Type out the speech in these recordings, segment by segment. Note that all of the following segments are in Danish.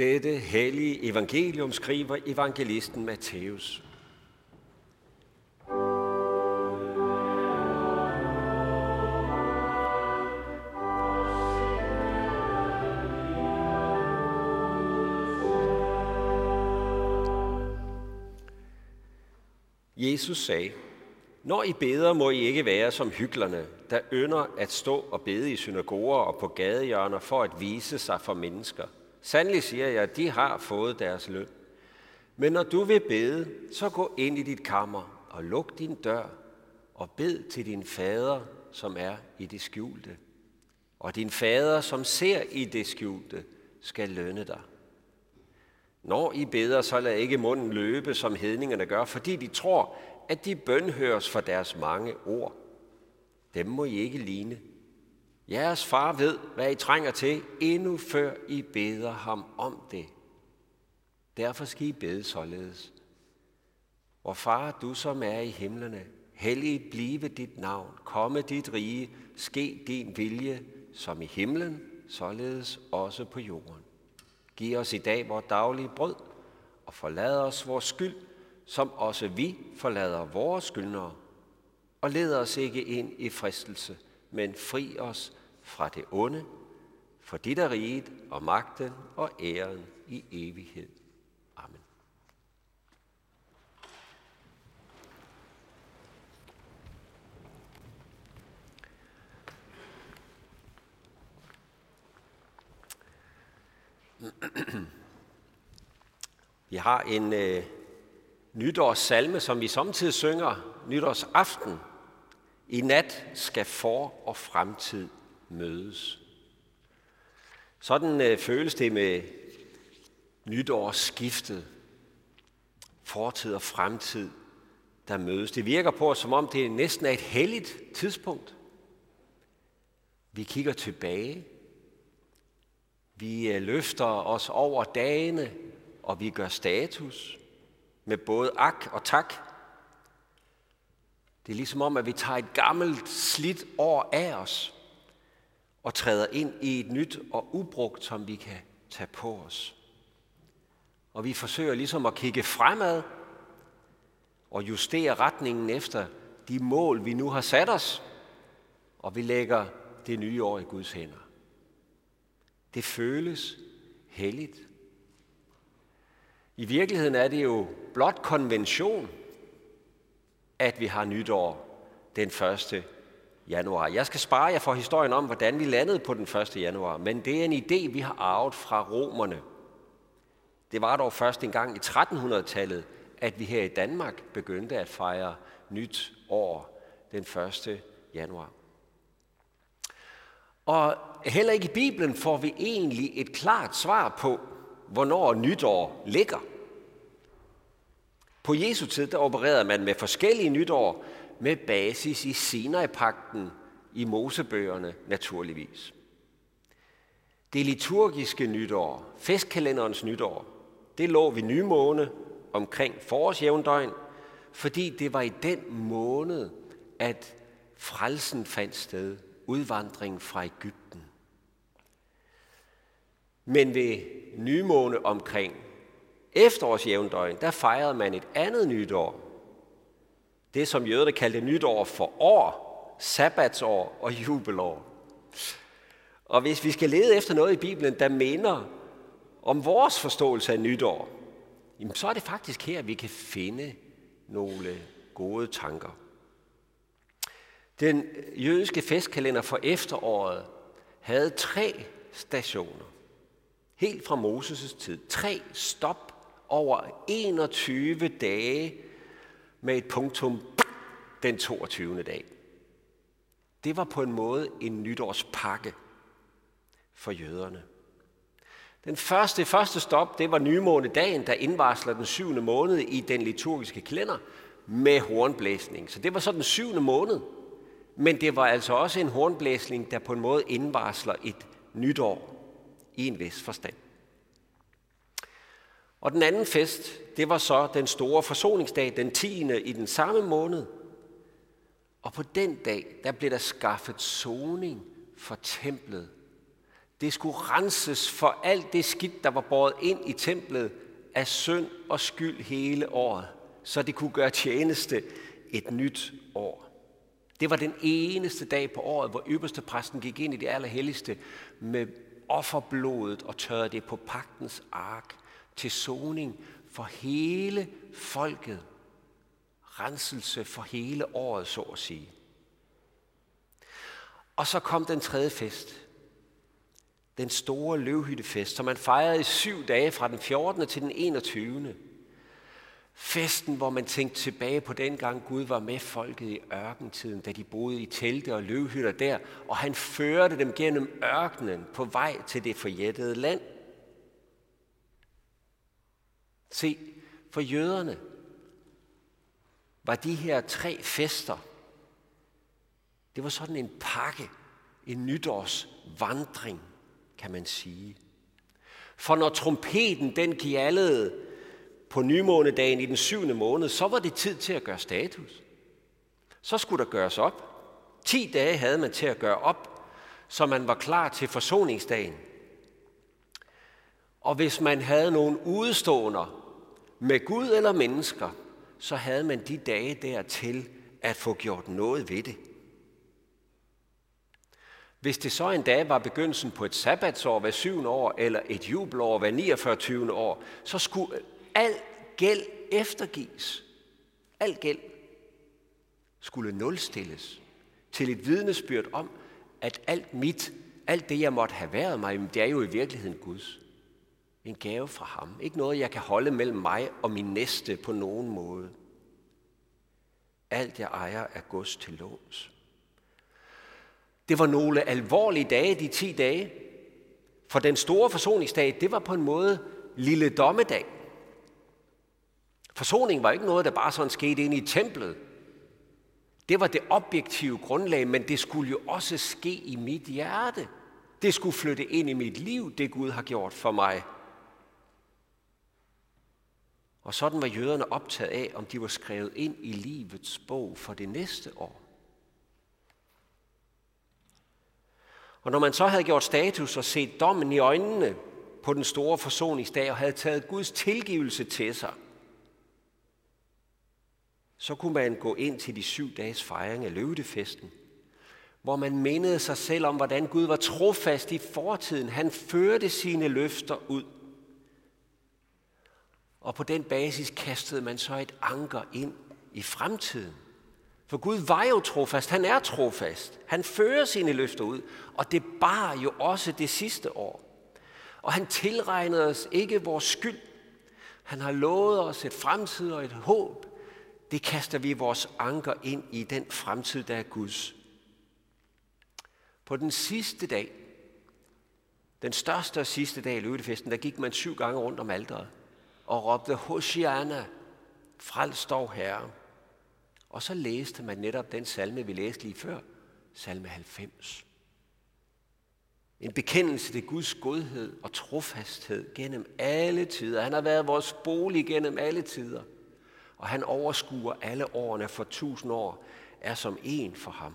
Dette hellige evangelium skriver evangelisten Matthæus. Jesus sagde, Når I beder, må I ikke være som hyklerne, der ynder at stå og bede i synagoger og på gadehjørner for at vise sig for mennesker. Sandelig siger jeg, at de har fået deres løn. Men når du vil bede, så gå ind i dit kammer og luk din dør og bed til din fader, som er i det skjulte. Og din fader, som ser i det skjulte, skal lønne dig. Når I beder, så lad ikke munden løbe, som hedningerne gør, fordi de tror, at de bønhøres for deres mange ord. Dem må I ikke ligne. Jeres far ved, hvad I trænger til, endnu før I beder ham om det. Derfor skal I bede således. Hvor far, du som er i himlene, hellig blive dit navn, komme dit rige, ske din vilje, som i himlen, således også på jorden. Giv os i dag vores daglige brød, og forlad os vores skyld, som også vi forlader vores skyldnere. Og led os ikke ind i fristelse, men fri os fra det onde, for dit er riget og magten og æren i evighed. Amen. Vi har en øh, nytårssalme, som vi samtidig synger nytårsaften. I nat skal for og fremtid mødes. Sådan øh, føles det med nytårsskiftet. Fortid og fremtid, der mødes. Det virker på os, som om det næsten er et helligt tidspunkt. Vi kigger tilbage. Vi øh, løfter os over dagene, og vi gør status med både ak og tak. Det er ligesom om, at vi tager et gammelt slidt år af os og træder ind i et nyt og ubrugt, som vi kan tage på os. Og vi forsøger ligesom at kigge fremad og justere retningen efter de mål, vi nu har sat os, og vi lægger det nye år i Guds hænder. Det føles helligt. I virkeligheden er det jo blot konvention, at vi har nytår den 1 januar. Jeg skal spare jer for historien om, hvordan vi landede på den 1. januar, men det er en idé, vi har arvet fra romerne. Det var dog først en gang i 1300-tallet, at vi her i Danmark begyndte at fejre nyt år den 1. januar. Og heller ikke i Bibelen får vi egentlig et klart svar på, hvornår nytår ligger. På Jesu tid, der opererede man med forskellige nytår med basis i Sinai-pakten i Mosebøgerne naturligvis. Det liturgiske nytår, festkalenderens nytår, det lå ved nymåne omkring forårsjævndøgn, fordi det var i den måned, at frelsen fandt sted, udvandring fra Ægypten. Men ved nymåne omkring efterårsjævndøgn, der fejrede man et andet nytår. Det, som jøderne kaldte nytår for år, sabbatsår og jubelår. Og hvis vi skal lede efter noget i Bibelen, der minder om vores forståelse af nytår, jamen så er det faktisk her, vi kan finde nogle gode tanker. Den jødiske festkalender for efteråret havde tre stationer. Helt fra Moses' tid. Tre stop over 21 dage med et punktum den 22. dag. Det var på en måde en nytårspakke for jøderne. Den første, første stop, det var nymånedagen, der indvarsler den syvende måned i den liturgiske kalender med hornblæsning. Så det var så den syvende måned. Men det var altså også en hornblæsning, der på en måde indvarsler et nytår i en vis forstand. Og den anden fest, det var så den store forsoningsdag, den 10. i den samme måned. Og på den dag, der blev der skaffet soning for templet. Det skulle renses for alt det skidt, der var båret ind i templet af synd og skyld hele året, så det kunne gøre tjeneste et nyt år. Det var den eneste dag på året, hvor ypperste præsten gik ind i det allerhelligste med offerblodet og tørrede det på pagtens ark til soning for hele folket. Renselse for hele året, så at sige. Og så kom den tredje fest. Den store løvhyttefest, som man fejrede i syv dage fra den 14. til den 21. Festen, hvor man tænkte tilbage på den gang Gud var med folket i ørkentiden, da de boede i telte og løvhytter der, og han førte dem gennem ørkenen på vej til det forjættede land. Se, for jøderne var de her tre fester, det var sådan en pakke, en nytårsvandring, kan man sige. For når trompeten den gjaldede på nymånedagen i den syvende måned, så var det tid til at gøre status. Så skulle der gøres op. Ti dage havde man til at gøre op, så man var klar til forsoningsdagen. Og hvis man havde nogle udståender med Gud eller mennesker, så havde man de dage der til at få gjort noget ved det. Hvis det så en dag var begyndelsen på et sabbatsår hver syvende år, eller et jubelår hver 49. år, så skulle al gæld eftergives. Al gæld skulle nulstilles til et vidnesbyrd om, at alt mit, alt det jeg måtte have været mig, det er jo i virkeligheden Guds. En gave fra ham. Ikke noget, jeg kan holde mellem mig og min næste på nogen måde. Alt jeg ejer er gods til låns. Det var nogle alvorlige dage, de 10 dage. For den store forsoningsdag, det var på en måde lille dommedag. Forsoning var ikke noget, der bare sådan skete ind i templet. Det var det objektive grundlag, men det skulle jo også ske i mit hjerte. Det skulle flytte ind i mit liv, det Gud har gjort for mig. Og sådan var jøderne optaget af, om de var skrevet ind i livets bog for det næste år. Og når man så havde gjort status og set dommen i øjnene på den store forsoningsdag og havde taget Guds tilgivelse til sig, så kunne man gå ind til de syv dages fejring af løvdefesten, hvor man mindede sig selv om, hvordan Gud var trofast i fortiden. Han førte sine løfter ud. Og på den basis kastede man så et anker ind i fremtiden. For Gud var jo trofast, han er trofast. Han fører sine løfter ud, og det bar jo også det sidste år. Og han tilregnede os ikke vores skyld. Han har lovet os et fremtid og et håb. Det kaster vi vores anker ind i den fremtid, der er Guds. På den sidste dag, den største og sidste dag i løbefesten, der gik man syv gange rundt om alderet og råbte, Hosianna, frels dog Herre. Og så læste man netop den salme, vi læste lige før, salme 90. En bekendelse til Guds godhed og trofasthed gennem alle tider. Han har været vores bolig gennem alle tider. Og han overskuer alle årene for tusind år, er som en for ham.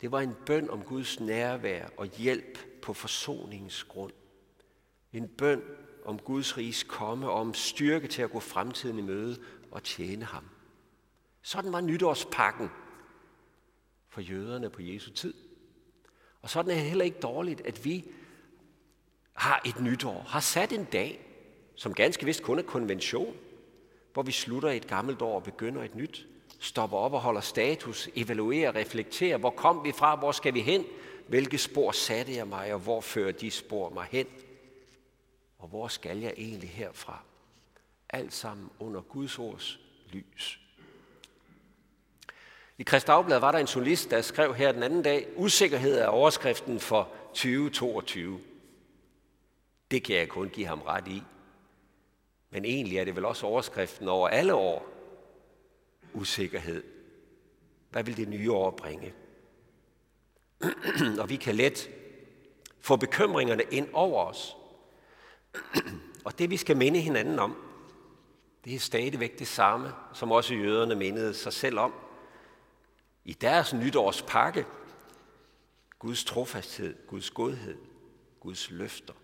Det var en bøn om Guds nærvær og hjælp på forsoningens grund. En bøn om Guds riges komme og om styrke til at gå fremtiden i møde og tjene ham. Sådan var nytårspakken for jøderne på Jesu tid. Og sådan er det heller ikke dårligt, at vi har et nytår, har sat en dag, som ganske vist kun er konvention, hvor vi slutter et gammelt år og begynder et nyt, stopper op og holder status, evaluerer, reflekterer, hvor kom vi fra, hvor skal vi hen, hvilke spor satte jeg mig, og hvor fører de spor mig hen, og hvor skal jeg egentlig herfra? Alt sammen under Guds ords lys. I Kristdagblad var der en journalist, der skrev her den anden dag, usikkerhed er overskriften for 2022. Det kan jeg kun give ham ret i. Men egentlig er det vel også overskriften over alle år. Usikkerhed. Hvad vil det nye år bringe? og vi kan let få bekymringerne ind over os og det vi skal minde hinanden om, det er stadigvæk det samme, som også jøderne mindede sig selv om i deres nytårspakke. Guds trofasthed, Guds godhed, Guds løfter.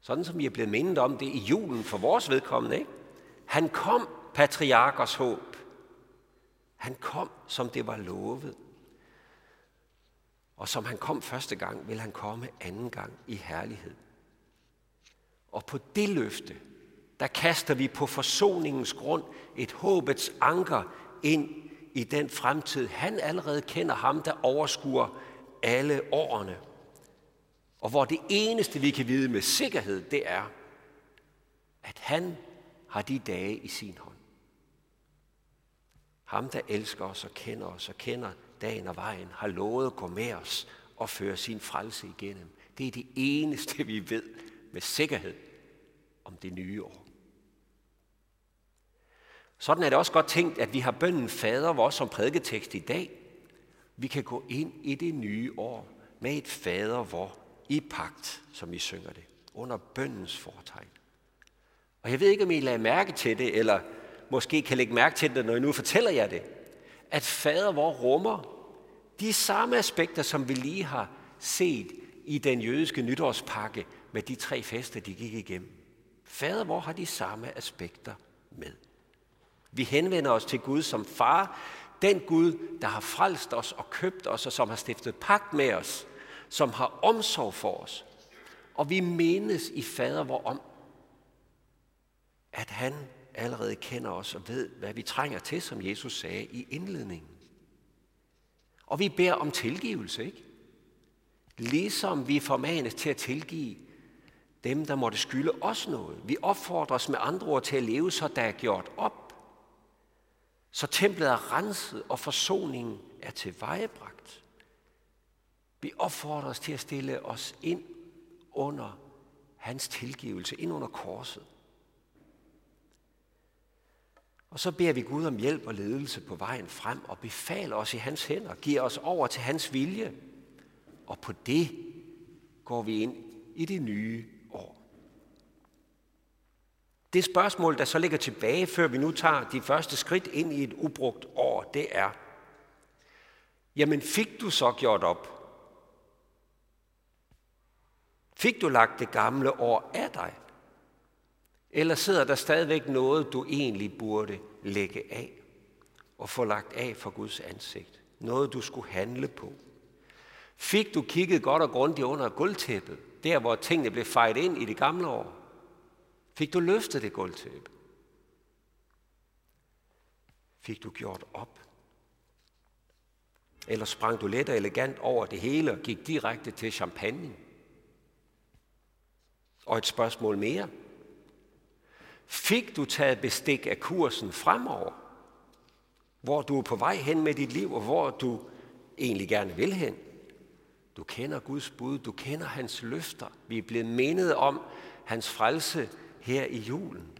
Sådan som vi er blevet mindet om det i julen for vores vedkommende. Ikke? Han kom, patriarkers håb. Han kom, som det var lovet. Og som han kom første gang, vil han komme anden gang i herlighed. Og på det løfte, der kaster vi på forsoningens grund et håbets anker ind i den fremtid. Han allerede kender ham, der overskuer alle årene. Og hvor det eneste, vi kan vide med sikkerhed, det er, at han har de dage i sin hånd. Ham, der elsker os og kender os og kender dagen og vejen, har lovet at gå med os og føre sin frelse igennem. Det er det eneste, vi ved med sikkerhed om det nye år. Sådan er det også godt tænkt, at vi har bønden fader vor som prædiketekst i dag. Vi kan gå ind i det nye år med et fader vor i pagt, som vi synger det, under bøndens fortegn. Og jeg ved ikke, om I lader mærke til det, eller måske kan lægge mærke til det, når jeg nu fortæller jer det, at fader vor rummer de samme aspekter, som vi lige har set i den jødiske nytårspakke med de tre fester, de gik igennem. Fader hvor har de samme aspekter med. Vi henvender os til Gud som far, den Gud, der har frelst os og købt os, og som har stiftet pagt med os, som har omsorg for os. Og vi menes i fader vor om, at han allerede kender os og ved, hvad vi trænger til, som Jesus sagde i indledningen. Og vi beder om tilgivelse, ikke? Ligesom vi formanes til at tilgive dem, der måtte skylde os noget. Vi opfordres med andre ord til at leve, så der er gjort op. Så templet er renset, og forsoningen er tilvejebragt. Vi opfordres os til at stille os ind under hans tilgivelse, ind under korset. Og så beder vi Gud om hjælp og ledelse på vejen frem og befaler os i hans hænder, giver os over til hans vilje. Og på det går vi ind i det nye. Det spørgsmål, der så ligger tilbage, før vi nu tager de første skridt ind i et ubrugt år, det er, jamen fik du så gjort op? Fik du lagt det gamle år af dig? Eller sidder der stadigvæk noget, du egentlig burde lægge af og få lagt af for Guds ansigt? Noget, du skulle handle på? Fik du kigget godt og grundigt under gulvtæppet, der hvor tingene blev fejret ind i det gamle år? Fik du løftet det gulvtæppe? Fik du gjort op? Eller sprang du let og elegant over det hele og gik direkte til champagne? Og et spørgsmål mere. Fik du taget bestik af kursen fremover? Hvor du er på vej hen med dit liv, og hvor du egentlig gerne vil hen? Du kender Guds bud, du kender hans løfter. Vi er blevet mindet om hans frelse her i julen.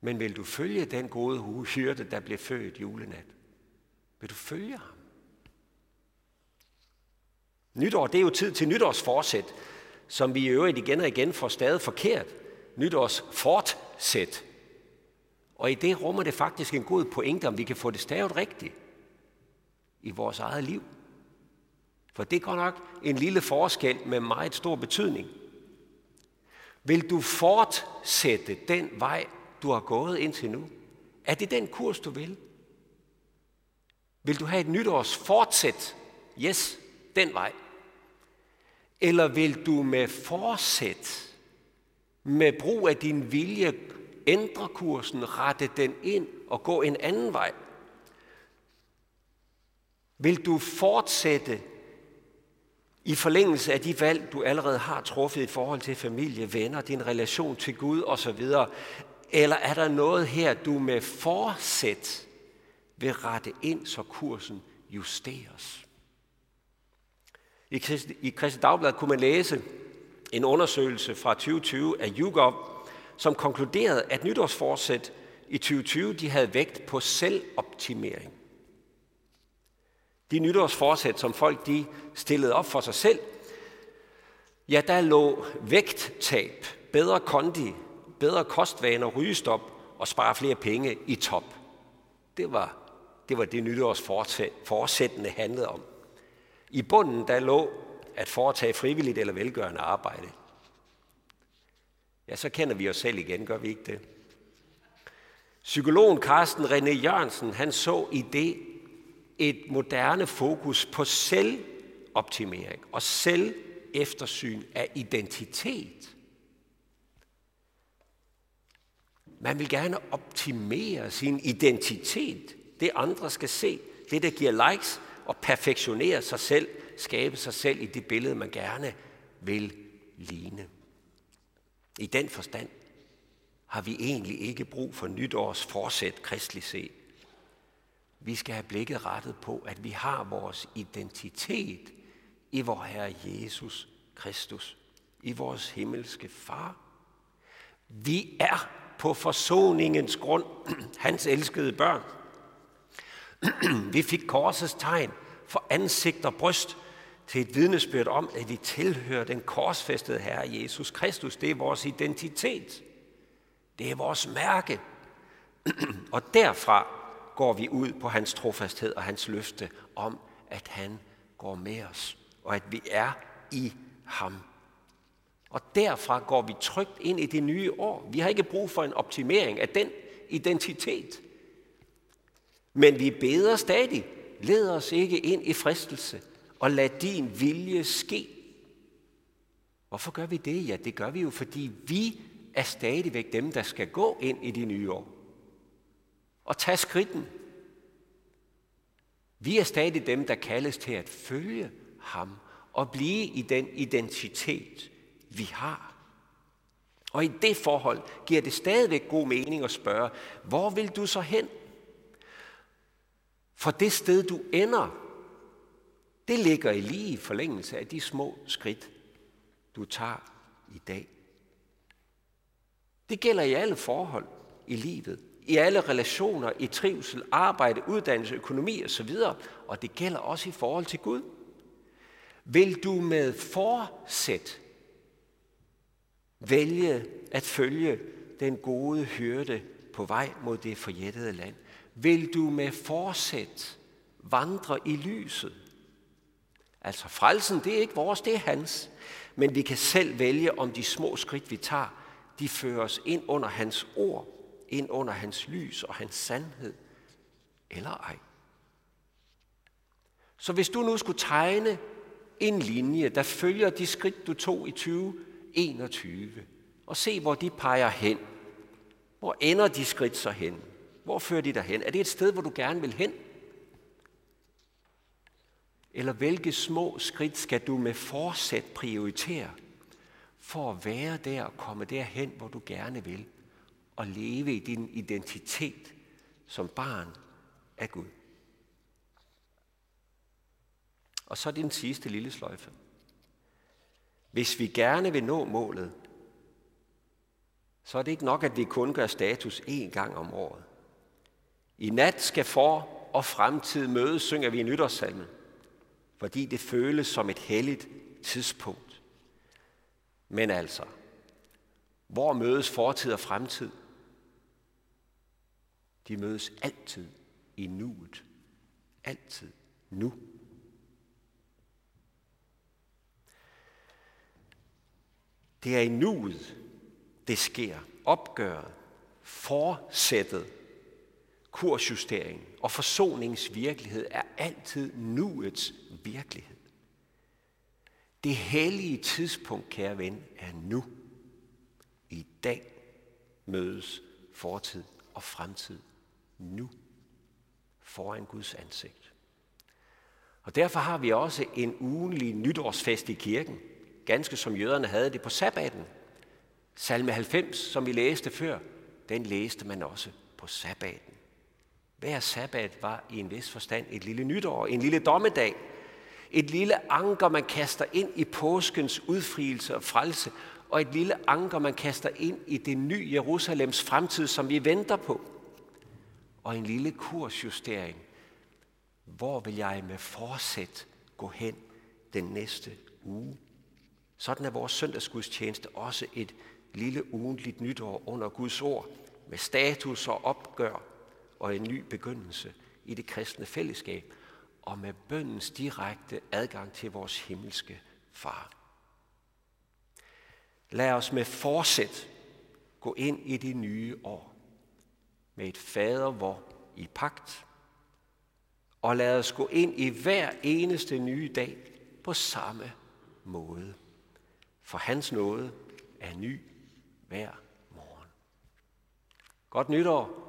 Men vil du følge den gode hyrde, der blev født julenat? Vil du følge ham? Nytår, det er jo tid til nytårsforsæt, som vi i øvrigt igen og igen får stadig forkert nytårsfortsæt. Og i det rummer det faktisk en god pointe, om vi kan få det stavet rigtigt i vores eget liv. For det går nok en lille forskel med meget stor betydning. Vil du fortsætte den vej, du har gået indtil nu? Er det den kurs, du vil? Vil du have et nytårs fortsæt? Yes, den vej. Eller vil du med forsæt med brug af din vilje ændre kursen, rette den ind og gå en anden vej? Vil du fortsætte i forlængelse af de valg, du allerede har truffet i forhold til familie, venner, din relation til Gud osv., eller er der noget her, du med forsæt vil rette ind, så kursen justeres? I Kristi Dagblad kunne man læse, en undersøgelse fra 2020 af YouGov, som konkluderede, at nytårsforsæt i 2020 de havde vægt på selvoptimering. De nytårsforsæt, som folk de stillede op for sig selv, ja, der lå vægttab, bedre kondi, bedre kostvaner, rygestop og spare flere penge i top. Det var det, var det nytårsforsættene handlede om. I bunden der lå at foretage frivilligt eller velgørende arbejde. Ja, så kender vi os selv igen, gør vi ikke det? Psykologen Carsten René Jørgensen, han så i det et moderne fokus på selvoptimering og selveftersyn af identitet. Man vil gerne optimere sin identitet. Det andre skal se, det der giver likes, og perfektionere sig selv, skabe sig selv i det billede, man gerne vil ligne. I den forstand har vi egentlig ikke brug for nytårs forsæt kristligt set. Vi skal have blikket rettet på, at vi har vores identitet i vor Herre Jesus Kristus, i vores himmelske Far. Vi er på forsoningens grund, hans elskede børn. vi fik korsets tegn for ansigt og bryst til et vidnesbyrd om, at vi tilhører den korsfæstede Herre Jesus Kristus. Det er vores identitet. Det er vores mærke. og derfra går vi ud på hans trofasthed og hans løfte om, at han går med os, og at vi er i ham. Og derfra går vi trygt ind i det nye år. Vi har ikke brug for en optimering af den identitet. Men vi beder stadig, led os ikke ind i fristelse, og lad din vilje ske. Hvorfor gør vi det? Ja, det gør vi jo, fordi vi er stadigvæk dem, der skal gå ind i de nye år. Og tage skridten. Vi er stadig dem, der kaldes til at følge ham og blive i den identitet, vi har. Og i det forhold giver det stadigvæk god mening at spørge, hvor vil du så hen? For det sted, du ender, det ligger i lige forlængelse af de små skridt, du tager i dag. Det gælder i alle forhold i livet, i alle relationer, i trivsel, arbejde, uddannelse, økonomi osv., og det gælder også i forhold til Gud. Vil du med forsæt vælge at følge den gode hyrde på vej mod det forjættede land? Vil du med forsæt vandre i lyset? Altså frelsen, det er ikke vores, det er hans. Men vi kan selv vælge, om de små skridt, vi tager, de fører os ind under hans ord, ind under hans lys og hans sandhed, eller ej. Så hvis du nu skulle tegne en linje, der følger de skridt, du tog i 2021, og se, hvor de peger hen. Hvor ender de skridt så hen? Hvor fører de dig hen? Er det et sted, hvor du gerne vil hen? Eller hvilke små skridt skal du med forsæt prioritere for at være der og komme derhen, hvor du gerne vil, og leve i din identitet som barn af Gud? Og så din sidste lille sløjfe. Hvis vi gerne vil nå målet, så er det ikke nok, at vi kun gør status én gang om året. I nat skal for og fremtid mødes, synger vi i nytårssalmen fordi det føles som et helligt tidspunkt. Men altså, hvor mødes fortid og fremtid? De mødes altid i nuet. Altid nu. Det er i nuet, det sker. Opgøret, forsættet, kursjustering og forsoningsvirkelighed er altid nuets virkelighed. Det hellige tidspunkt, kære ven, er nu. I dag mødes fortid og fremtid nu foran Guds ansigt. Og derfor har vi også en ugenlig nytårsfest i kirken, ganske som jøderne havde det på sabbaten. Salme 90, som vi læste før, den læste man også på sabbaten. Hver sabbat var i en vis forstand et lille nytår, en lille dommedag, et lille anker, man kaster ind i påskens udfrielse og frelse, og et lille anker, man kaster ind i det nye Jerusalems fremtid, som vi venter på. Og en lille kursjustering. Hvor vil jeg med forsæt gå hen den næste uge? Sådan er vores søndagsgudstjeneste også et lille ugentligt nytår under Guds ord, med status og opgør og en ny begyndelse i det kristne fællesskab. og med bøndens direkte adgang til vores himmelske far. Lad os med forsæt gå ind i det nye år med et fader hvor i pagt, og lad os gå ind i hver eneste nye dag på samme måde. For hans nåde er ny hver morgen. Godt nytår,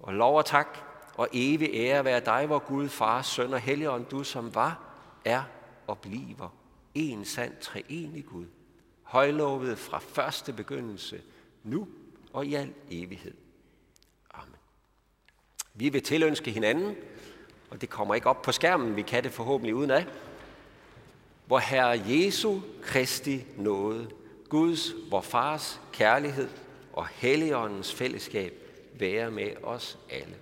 og lov og tak, og evig ære være dig, vor Gud, Far, Søn og Helligånd, du som var, er og bliver en sand treenig Gud, højlovet fra første begyndelse, nu og i al evighed. Vi vil tilønske hinanden, og det kommer ikke op på skærmen, vi kan det forhåbentlig uden af, hvor Herre Jesu Kristi nåde, Guds, vor Fars kærlighed og Helligåndens fællesskab være med os alle.